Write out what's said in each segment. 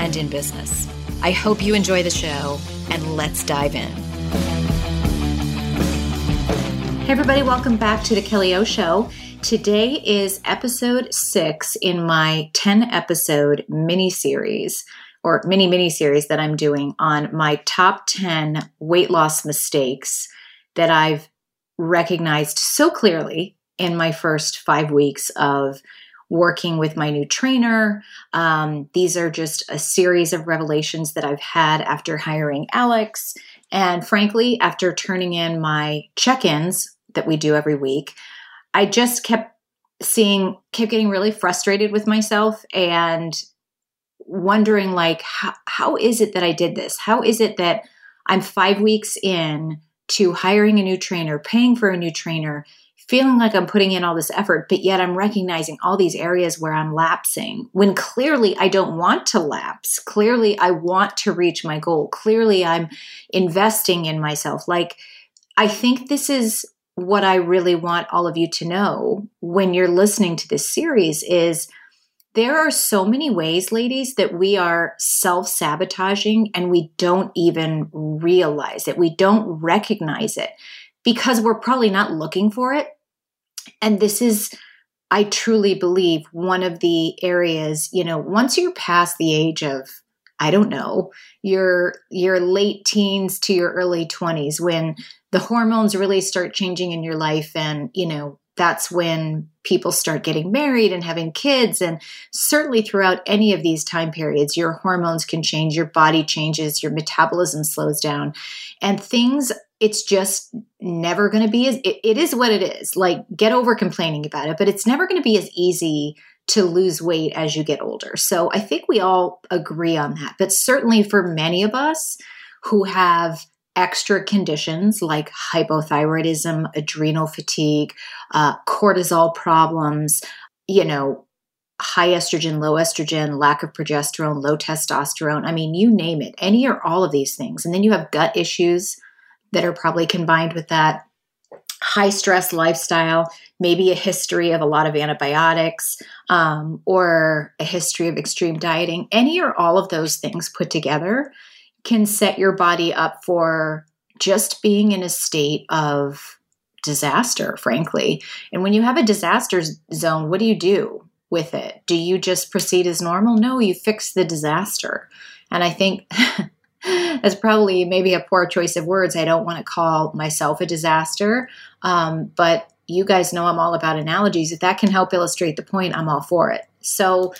and in business. I hope you enjoy the show, and let's dive in. Hey, everybody, welcome back to the Kelly O Show. Today is episode six in my 10 episode mini series or mini mini series that I'm doing on my top 10 weight loss mistakes that I've recognized so clearly in my first five weeks of working with my new trainer. Um, these are just a series of revelations that I've had after hiring Alex. And frankly, after turning in my check ins that we do every week, I just kept seeing, kept getting really frustrated with myself and wondering, like, how, how is it that I did this? How is it that I'm five weeks in to hiring a new trainer, paying for a new trainer, feeling like I'm putting in all this effort, but yet I'm recognizing all these areas where I'm lapsing when clearly I don't want to lapse. Clearly, I want to reach my goal. Clearly, I'm investing in myself. Like, I think this is what I really want all of you to know when you're listening to this series is there are so many ways, ladies, that we are self sabotaging and we don't even realize it. We don't recognize it because we're probably not looking for it and this is I truly believe one of the areas, you know, once you're past the age of I don't know, your your late teens to your early 20s when the hormones really start changing in your life and, you know, that's when people start getting married and having kids. And certainly throughout any of these time periods your hormones can change, your body changes, your metabolism slows down. And things it's just never going to be as it, it is what it is like get over complaining about it but it's never going to be as easy to lose weight as you get older so i think we all agree on that but certainly for many of us who have extra conditions like hypothyroidism adrenal fatigue uh, cortisol problems you know high estrogen, low estrogen, lack of progesterone, low testosterone. I mean, you name it, any or all of these things. And then you have gut issues that are probably combined with that high stress lifestyle, maybe a history of a lot of antibiotics, um, or a history of extreme dieting. Any or all of those things put together can set your body up for just being in a state of disaster, frankly. And when you have a disaster zone, what do you do with it? Do you just proceed as normal? No, you fix the disaster. And I think that's probably maybe a poor choice of words. I don't want to call myself a disaster, um, but you guys know I'm all about analogies. If that can help illustrate the point, I'm all for it. So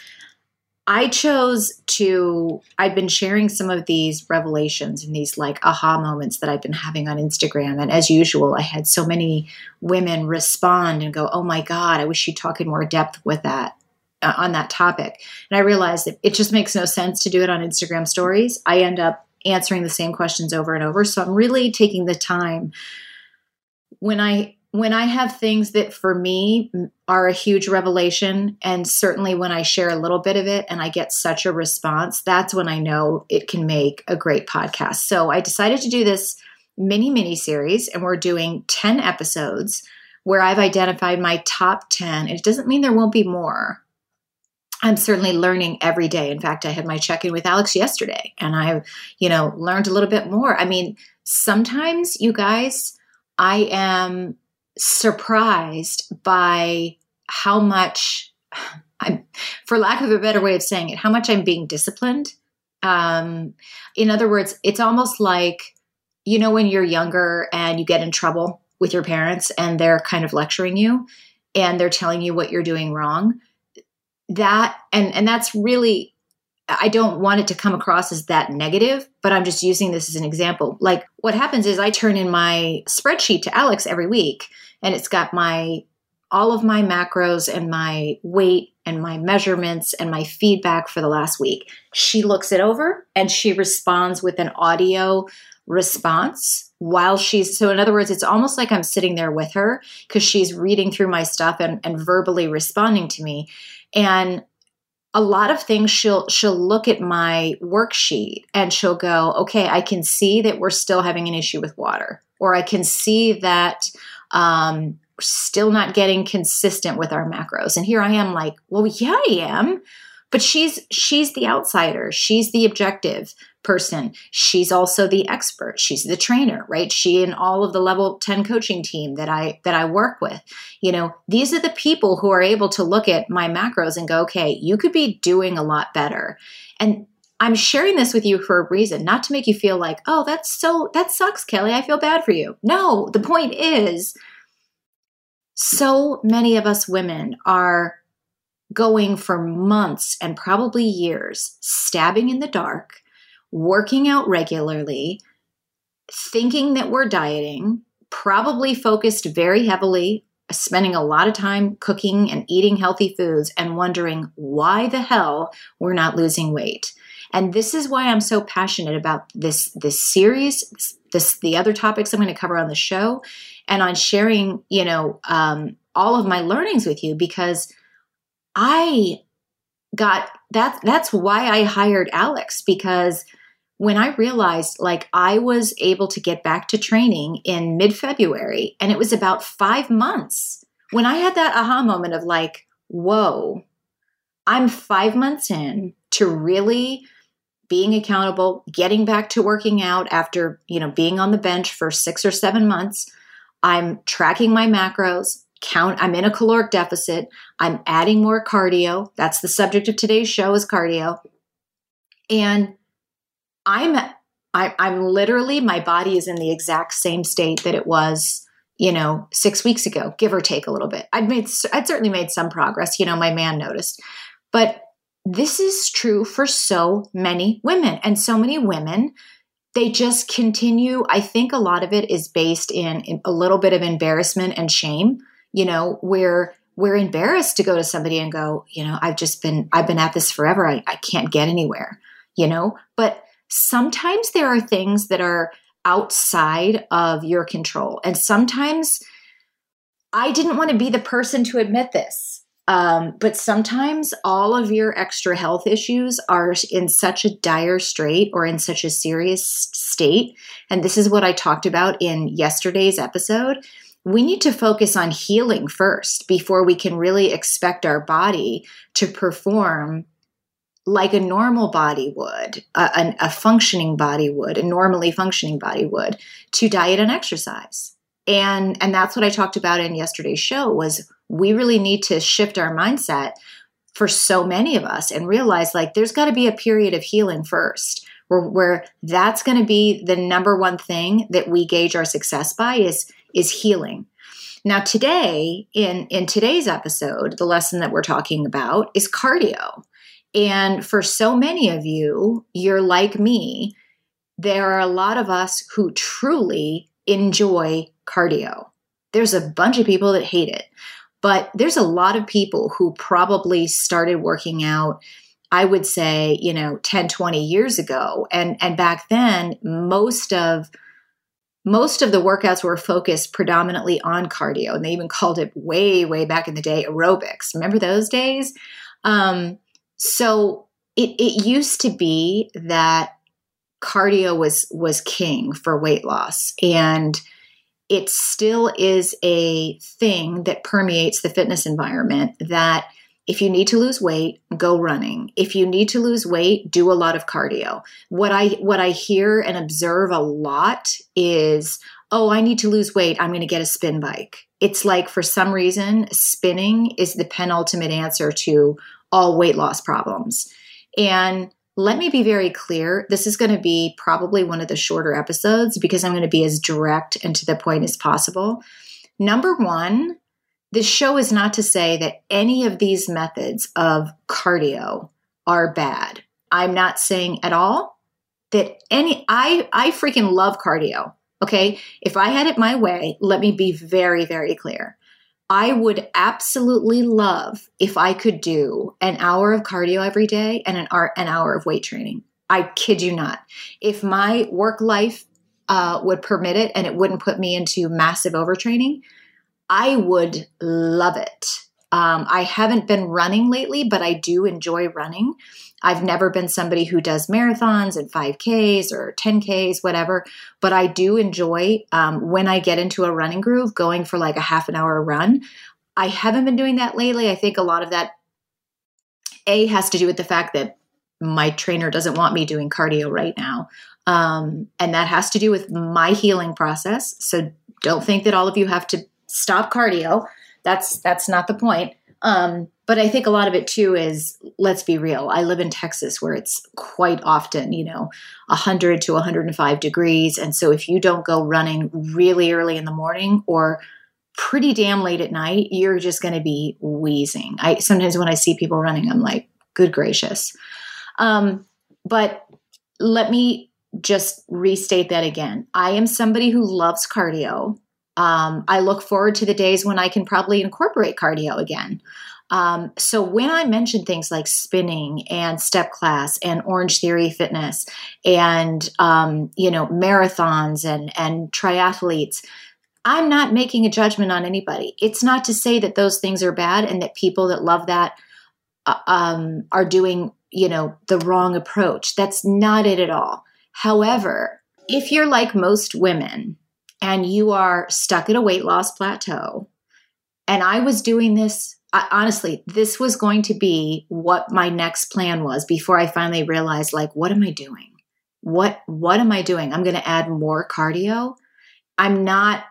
I chose to, I've been sharing some of these revelations and these like aha moments that I've been having on Instagram. And as usual, I had so many women respond and go, Oh my God, I wish you'd talk in more depth with that uh, on that topic. And I realized that it just makes no sense to do it on Instagram stories. I end up answering the same questions over and over. So I'm really taking the time when I when I have things that for me are a huge revelation, and certainly when I share a little bit of it and I get such a response, that's when I know it can make a great podcast. So I decided to do this mini mini series and we're doing 10 episodes where I've identified my top 10. It doesn't mean there won't be more. I'm certainly learning every day. In fact, I had my check in with Alex yesterday and I, you know, learned a little bit more. I mean, sometimes you guys, I am surprised by how much I'm, for lack of a better way of saying it, how much I'm being disciplined. Um, in other words, it's almost like, you know, when you're younger and you get in trouble with your parents and they're kind of lecturing you and they're telling you what you're doing wrong that and and that's really I don't want it to come across as that negative, but I'm just using this as an example. Like what happens is I turn in my spreadsheet to Alex every week and it's got my all of my macros and my weight and my measurements and my feedback for the last week. She looks it over and she responds with an audio response while she's so in other words it's almost like i'm sitting there with her because she's reading through my stuff and, and verbally responding to me and a lot of things she'll she'll look at my worksheet and she'll go okay i can see that we're still having an issue with water or i can see that um, still not getting consistent with our macros. And here i am like well yeah i am. But she's she's the outsider. She's the objective person. She's also the expert. She's the trainer right? She and all of the level 10 coaching team that i that i work with. You know these are the people who are able to look at my macros and go okay you could be doing a lot better. And i'm sharing this with you for a reason not to make you feel like oh that's so that sucks kelly. I feel bad for you. No the point is so many of us women are going for months and probably years, stabbing in the dark, working out regularly, thinking that we're dieting, probably focused very heavily, spending a lot of time cooking and eating healthy foods, and wondering why the hell we're not losing weight. And this is why I'm so passionate about this this series, this the other topics I'm going to cover on the show, and on sharing, you know, um, all of my learnings with you because I got that that's why I hired Alex because when I realized like I was able to get back to training in mid-February and it was about 5 months when I had that aha moment of like whoa I'm 5 months in to really being accountable, getting back to working out after, you know, being on the bench for 6 or 7 months. I'm tracking my macros, count i'm in a caloric deficit i'm adding more cardio that's the subject of today's show is cardio and i'm I, i'm literally my body is in the exact same state that it was you know six weeks ago give or take a little bit. I'd made i'd certainly made some progress you know my man noticed. But this is true for so many women and so many women they just continue i think a lot of it is based in, in a little bit of embarrassment and shame you know, where we're embarrassed to go to somebody and go, you know, I've just been, I've been at this forever. I, I can't get anywhere, you know, but sometimes there are things that are outside of your control. And sometimes I didn't want to be the person to admit this. Um, but sometimes all of your extra health issues are in such a dire strait or in such a serious state. And this is what I talked about in yesterday's episode we need to focus on healing first before we can really expect our body to perform like a normal body would, a, a, functioning body would, a normally functioning body would, to diet and exercise. And and that's what I talked about in yesterday's show was we really need to shift our mindset for so many of us and realize like there's got to be a period of healing first where, where that's going to be the number one thing that we gauge our success by is is healing. Now, today, in, in today's episode, the lesson that we're talking about is cardio. And for so many of you, you're like me. There are a lot of us who truly enjoy cardio. There's a bunch of people that hate it, but there's a lot of people who probably started working out I would say, you know, 10, 20 years ago. And and back then, most of most of the workouts were focused predominantly on cardio and they even called it way way back in the day aerobics remember those days um, so it, it used to be that cardio was was king for weight loss and it still is a thing that permeates the fitness environment that if you need to lose weight go running. If you need to lose weight do a lot of cardio. What i what i hear and observe a lot is oh i need to lose weight. I'm going to get a spin bike. It's like for some reason spinning is the penultimate answer to all weight loss problems and let me be very clear. This is going to be probably one of the shorter episodes because I'm going to be as direct and to the point as possible. Number one, this show is not to say that any of these methods of cardio are bad. I'm not saying at all that any I I freaking love cardio. Okay? If I had it my way, let me be very very clear. I would absolutely love if I could do an hour of cardio every day and an, hour, an hour of weight training. I kid you not. If my work life uh, would permit it and it wouldn't put me into massive overtraining, I would love it. Um, I haven't been running lately, but I do enjoy running. I've never been somebody who does marathons and 5Ks or 10Ks, whatever, but I do enjoy um, when I get into a running groove going for like a half an hour run. I haven't been doing that lately. I think a lot of that, A, has to do with the fact that my trainer doesn't want me doing cardio right now. Um, and that has to do with my healing process. So don't think that all of you have to stop cardio. That's that's not the point. Um, but I think a lot of it too is let's be real. I live in Texas where it's quite often, you know, 100 to 105 degrees. And so if you don't go running really early in the morning or pretty damn late at night, you're just going to be wheezing. I sometimes when I see people running, I'm like, good gracious. Um, but let me just restate that again. I am somebody who loves cardio. Um, I look forward to the days when I can probably incorporate cardio again. Um, so when I mention things like spinning and step class and Orange Theory Fitness and um, you know marathons and and triathletes, I'm not making a judgment on anybody. It's not to say that those things are bad and that people that love that uh, um, are doing you know the wrong approach. That's not it at all. However, if you're like most women and you are stuck at a weight loss plateau, and I was doing this I, honestly, this was going to be what my next plan was before I finally realized, like, what am I doing? What what am I doing? I'm going to add more cardio. I'm not.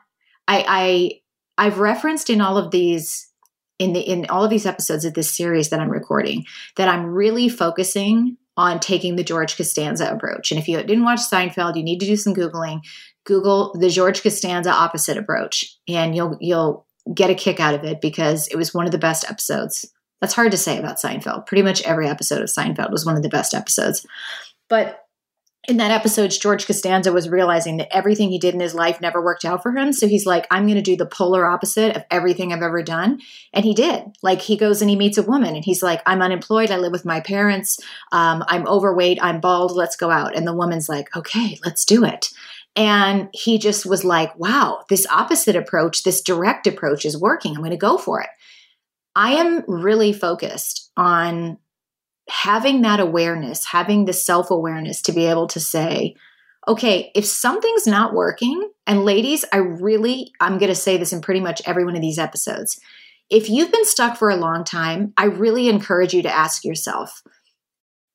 I I I've referenced in all of these in the in all of these episodes of this series that I'm recording that I'm really focusing on taking the George Costanza approach. And if you didn't watch Seinfeld, you need to do some googling. Google the George Costanza opposite approach, and you'll you'll get a kick out of it because it was one of the best episodes. That's hard to say about Seinfeld. Pretty much every episode of Seinfeld was one of the best episodes. But in that episode, George Costanza was realizing that everything he did in his life never worked out for him. So he's like, I'm going to do the polar opposite of everything I've ever done. And he did. Like, he goes and he meets a woman and he's like, I'm unemployed. I live with my parents. Um, I'm overweight. I'm bald. Let's go out. And the woman's like, okay, let's do it. And he just was like, wow, this opposite approach, this direct approach is working. I'm going to go for it. I am really focused on having that awareness, having the self awareness to be able to say, okay, if something's not working, and ladies, I really, I'm going to say this in pretty much every one of these episodes. If you've been stuck for a long time, I really encourage you to ask yourself,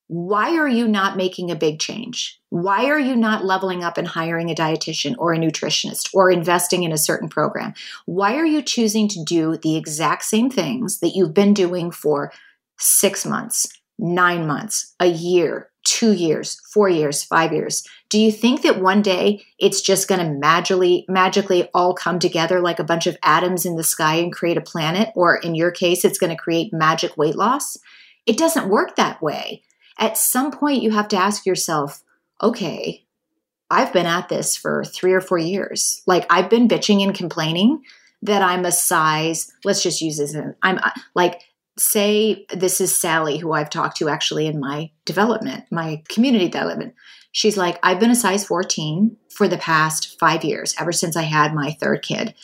why are you not making a big change? Why are you not leveling up and hiring a dietitian or a nutritionist or investing in a certain program? Why are you choosing to do the exact same things that you've been doing for six months, nine months, a year, two years, four years, five years? Do you think that one day it's just going to magically, magically all come together like a bunch of atoms in the sky and create a planet? Or in your case, it's going to create magic weight loss? It doesn't work that way at some point you have to ask yourself, okay, I've been at this for three or four years. Like I've been bitching and complaining that I'm a size, let's just use this. I'm uh, like, say this is Sally, who I've talked to actually in my development, my community development. She's like, I've been a size 14 for the past five years, ever since I had my third kid.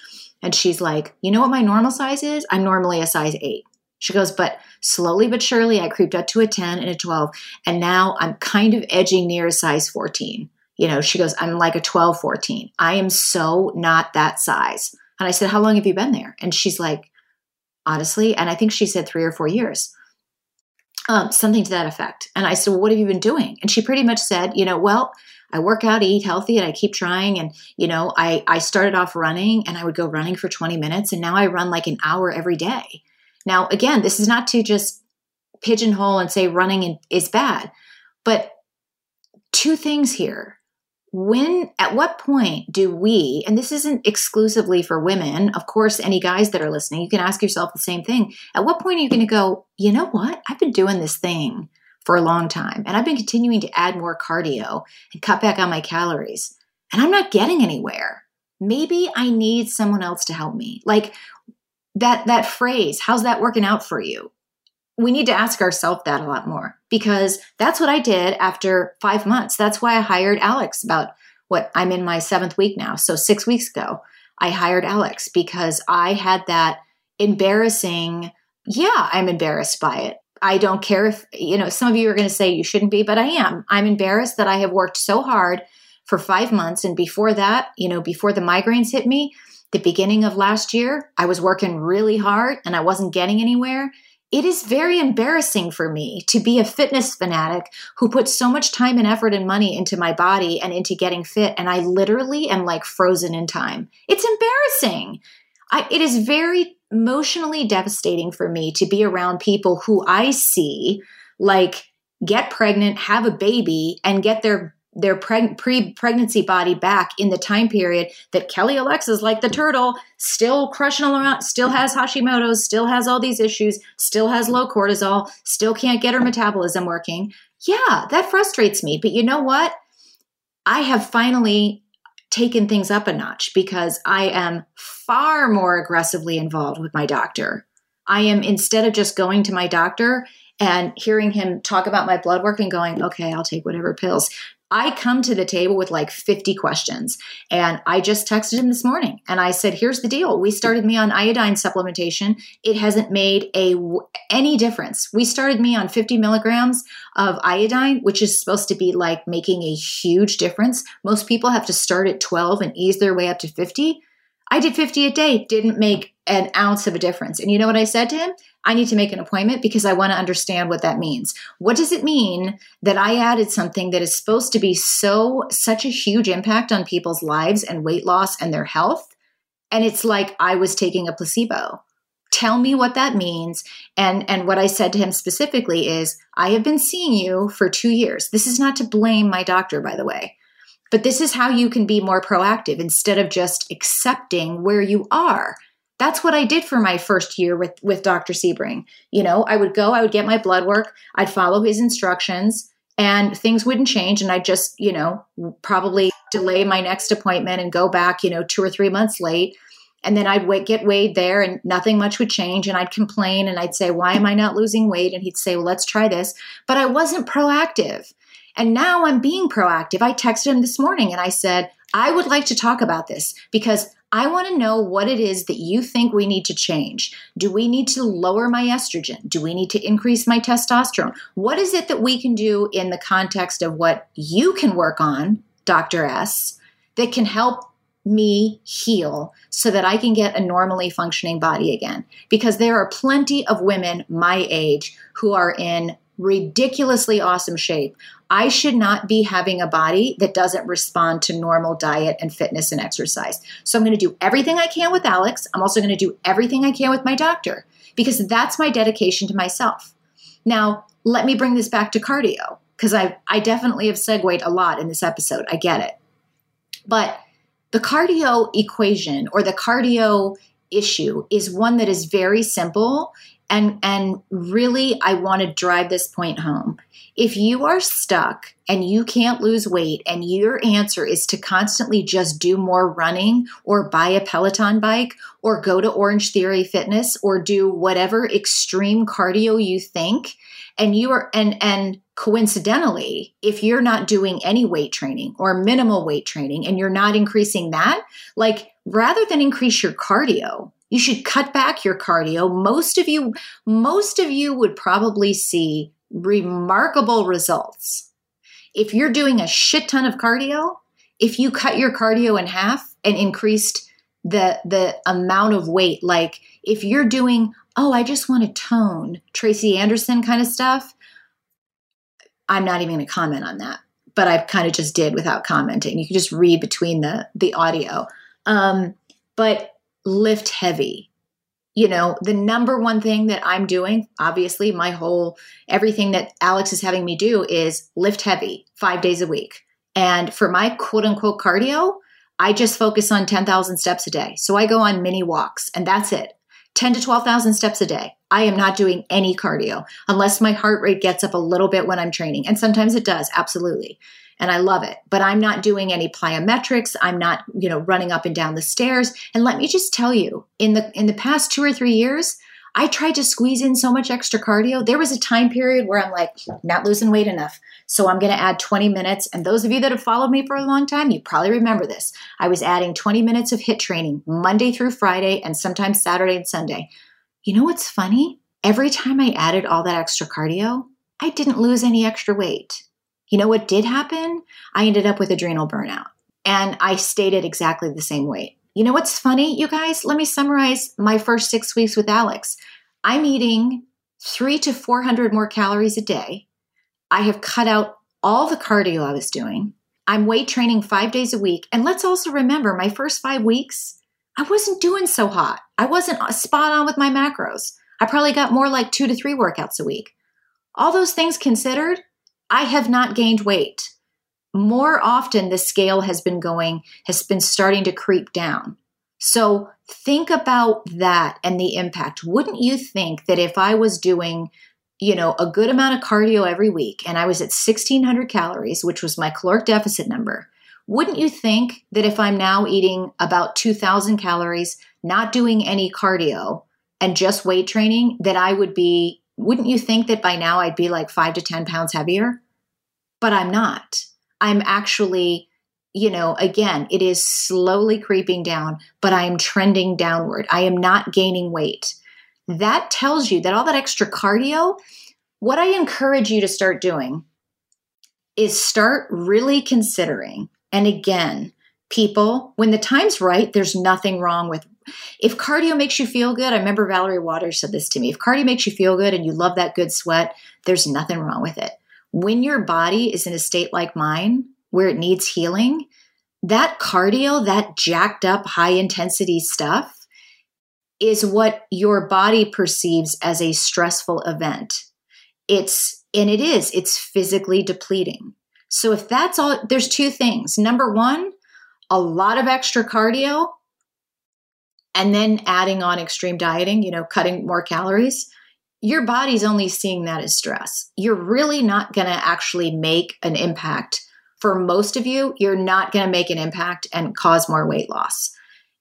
And she's like, you know what my normal size is? I'm normally a size eight. She goes, but slowly but surely, I creeped up to a 10 and a 12. And now I'm kind of edging near a size 14. You know, she goes, I'm like a 12, 14. I am so not that size. And I said, How long have you been there? And she's like, Honestly, and I think she said three or four years. Um, something to that effect. And I said, Well, what have you been doing? And she pretty much said, You know, well, I work out, I eat healthy, and I keep trying. And, you know, I, I started off running and I would go running for 20 minutes. And now I run like an hour every day. Now, again, this is not to just pigeonhole and say running is bad, but two things here. When, at what point do we, and this isn't exclusively for women, of course, any guys that are listening, you can ask yourself the same thing. At what point are you going to go, you know what? I've been doing this thing for a long time and I've been continuing to add more cardio and cut back on my calories and I'm not getting anywhere. Maybe I need someone else to help me. Like, that that phrase how's that working out for you? We need to ask ourselves that a lot more because that's what i did after five months. That's why i hired alex about what i'm in my seventh week now so six weeks ago i hired alex because i had that embarrassing yeah i'm embarrassed by it. I don't care if you know some of you are going to say you shouldn't be but i am. I'm embarrassed that i have worked so hard for five months and before that you know before the migraines hit me the beginning of last year, I was working really hard and I wasn't getting anywhere. It is very embarrassing for me to be a fitness fanatic who puts so much time and effort and money into my body and into getting fit, and I literally am like frozen in time. It's embarrassing. I, it is very emotionally devastating for me to be around people who I see like get pregnant, have a baby, and get their their preg- pre-pregnancy body back in the time period that Kelly Olexa's, like the turtle, still crushing around, still has Hashimoto's, still has all these issues, still has low cortisol, still can't get her metabolism working. Yeah, that frustrates me. But you know what? I have finally taken things up a notch because I am far more aggressively involved with my doctor. I am instead of just going to my doctor and hearing him talk about my blood work and going, okay, I'll take whatever pills. I come to the table with like 50 questions. And I just texted him this morning and I said, here's the deal. We started me on iodine supplementation. It hasn't made a any difference. We started me on 50 milligrams of iodine, which is supposed to be like making a huge difference. Most people have to start at 12 and ease their way up to 50. I did 50 a day, didn't make an ounce of a difference. And you know what I said to him? I need to make an appointment because I want to understand what that means. What does it mean that I added something that is supposed to be so, such a huge impact on people's lives and weight loss and their health? And it's like I was taking a placebo. Tell me what that means. And, and what I said to him specifically is, I have been seeing you for two years. This is not to blame my doctor, by the way. But this is how you can be more proactive instead of just accepting where you are that's what I did for my first year with with Dr. Sebring. You know, I would go, I would get my blood work, I'd follow his instructions, and things wouldn't change. And I'd just, you know, probably delay my next appointment and go back, you know, two or three months late. And then I'd wait, get weighed there, and nothing much would change. And I'd complain, and I'd say, "Why am I not losing weight?" And he'd say, "Well, let's try this." But I wasn't proactive. And now I'm being proactive. I texted him this morning and I said, I would like to talk about this because I want to know what it is that you think we need to change. Do we need to lower my estrogen? Do we need to increase my testosterone? What is it that we can do in the context of what you can work on, Dr. S, that can help me heal so that I can get a normally functioning body again? Because there are plenty of women my age who are in ridiculously awesome shape. I should not be having a body that doesn't respond to normal diet and fitness and exercise. So I'm going to do everything I can with Alex. I'm also going to do everything I can with my doctor because that's my dedication to myself. Now, let me bring this back to cardio because I I definitely have segued a lot in this episode. I get it. But the cardio equation or the cardio issue is one that is very simple and and really I want to drive this point home. If you are stuck and you can't lose weight and your answer is to constantly just do more running or buy a Peloton bike or go to Orange Theory Fitness or do whatever extreme cardio you think and you are and and coincidentally if you're not doing any weight training or minimal weight training and you're not increasing that like rather than increase your cardio You should cut back your cardio. Most of you, most of you would probably see remarkable results. If you're doing a shit ton of cardio, if you cut your cardio in half and increased the the amount of weight, like if you're doing, oh, I just want to tone, Tracy Anderson kind of stuff, I'm not even going to comment on that. But I kind of just did without commenting. You can just read between the the audio. Um, but lift heavy. You know, the number one thing that I'm doing, obviously, my whole everything that Alex is having me do is lift heavy five days a week. And for my quote unquote cardio, I just focus on 10,000 steps a day. So I go on mini walks and that's it. 10 to 12,000 steps a day. I am not doing any cardio unless my heart rate gets up a little bit when I'm training. And sometimes it does, absolutely and I love it. But I'm not doing any plyometrics. I'm not, you know, running up and down the stairs. And let me just tell you, in the in the past 2 or 3 years, I tried to squeeze in so much extra cardio. There was a time period where I'm like, not losing weight enough. So I'm going to add 20 minutes. And those of you that have followed me for a long time, you probably remember this. I was adding 20 minutes of HIIT training Monday through Friday and sometimes Saturday and Sunday. You know what's funny? Every time I added all that extra cardio, I didn't lose any extra weight. You know what did happen? I ended up with adrenal burnout and I stayed at exactly the same weight. You know what's funny, you guys? Let me summarize my first six weeks with Alex. I'm eating three to 400 more calories a day. I have cut out all the cardio I was doing. I'm weight training five days a week. And let's also remember my first five weeks, I wasn't doing so hot. I wasn't uh, spot on with my macros. I probably got more like two to three workouts a week. All those things considered, I have not gained weight. More often, the scale has been going, has been starting to creep down. So think about that and the impact. Wouldn't you think that if I was doing, you know, a good amount of cardio every week and I was at 1600 calories, which was my caloric deficit number, wouldn't you think that if I'm now eating about 2000 calories, not doing any cardio and just weight training, that I would be wouldn't you think that by now I'd be like five to 10 pounds heavier? But I'm not. I'm actually, you know, again, it is slowly creeping down, but I am trending downward. I am not gaining weight. That tells you that all that extra cardio, what I encourage you to start doing is start really considering, and again, people, when the time's right, there's nothing wrong with if cardio makes you feel good, I remember Valerie Waters said this to me. If cardio makes you feel good and you love that good sweat, there's nothing wrong with it. When your body is in a state like mine, where it needs healing, that cardio, that jacked up high intensity stuff, is what your body perceives as a stressful event. It's, and it is, it's physically depleting. So if that's all, there's two things. Number one, a lot of extra cardio and then adding on extreme dieting, you know, cutting more calories, your body's only seeing that as stress. You're really not going to actually make an impact. For most of you, you're not going to make an impact and cause more weight loss.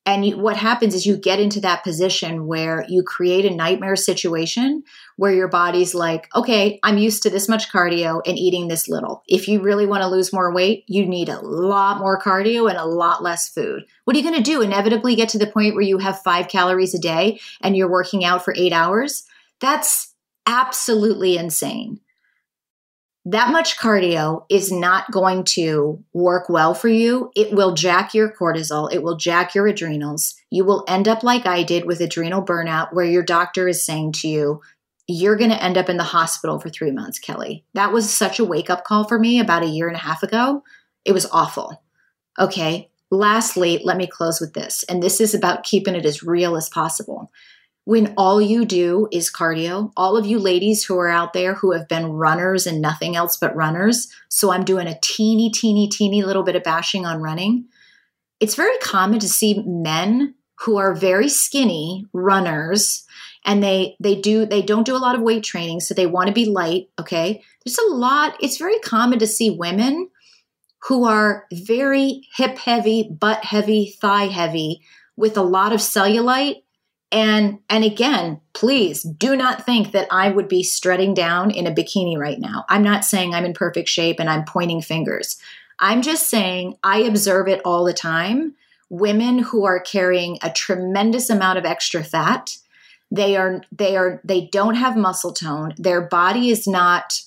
And you, what happens is you get into that position where you create a nightmare situation where your body's like, okay, I'm used to this much cardio and eating this little. If you really want to lose more weight, you need a lot more cardio and a lot less food. What are you going to do? Inevitably get to the point where you have five calories a day and you're working out for eight hours? That's absolutely insane that much cardio is not going to work well for you. It will jack your cortisol, it will jack your adrenals. You will end up like I did with adrenal burnout, where your doctor is saying to you, You're going to end up in the hospital for three months, Kelly. That was such a wake up call for me about a year and a half ago. It was awful. Okay. Lastly, let me close with this. And this is about keeping it as real as possible when all you do is cardio. All of you ladies who are out there who have been runners and nothing else but runners. So I'm doing a teeny, teeny, teeny little bit of bashing on running. It's very common to see men who are very skinny runners and they they do they don't do a lot of weight training so they want to be light okay there's a lot it's very common to see women who are very hip heavy butt heavy thigh heavy with a lot of cellulite and and again, please do not think that I would be strutting down in a bikini right now. I'm not saying I'm in perfect shape and I'm pointing fingers. I'm just saying I observe it all the time women who are carrying a tremendous amount of extra fat. They are they are they don't have muscle tone. Their body is not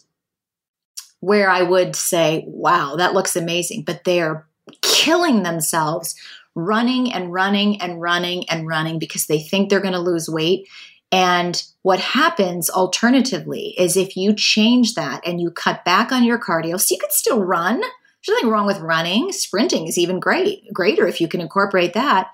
where I would say, wow, that looks amazing, but they are killing themselves running and running and running and running because they think they're going to lose weight. And what happens alternatively is if you change that and you cut back on your cardio, so you can still run. There's nothing wrong with running. Sprinting is even great, greater if you can incorporate that.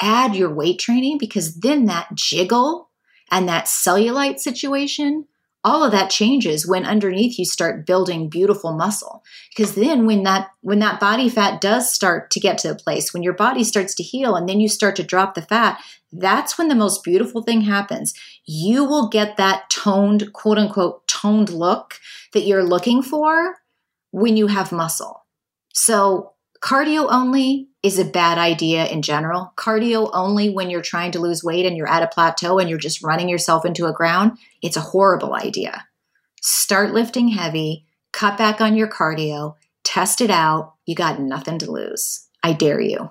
Add your weight training because then that jiggle and that cellulite situation all of that changes when underneath you start building beautiful muscle. Because then when that when that body fat does start to get to a place when your body starts to heal and then you start to drop the fat that's when the most beautiful thing happens. You will get that toned quote unquote toned look that you're looking for when you have muscle. So cardio only is a bad idea in general. Cardio only when you're trying to lose weight and you're at a plateau and you're just running yourself into a ground, it's a horrible idea. Start lifting heavy, cut back on your cardio, test it out. You got nothing to lose. I dare you.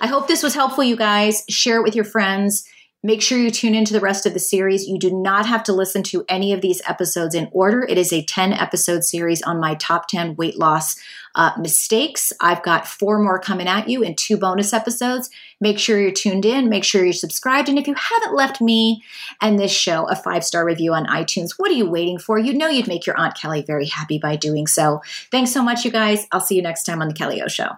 I hope this was helpful, you guys. Share it with your friends. Make sure you tune into the rest of the series. You do not have to listen to any of these episodes in order. It is a 10 episode series on my top 10 weight loss uh, mistakes. I've got four more coming at you in two bonus episodes. Make sure you're tuned in. Make sure you're subscribed. And if you haven't left me and this show a five star review on iTunes, what are you waiting for? You know you'd make your Aunt Kelly very happy by doing so. Thanks so much, you guys. I'll see you next time on The Kelly O Show.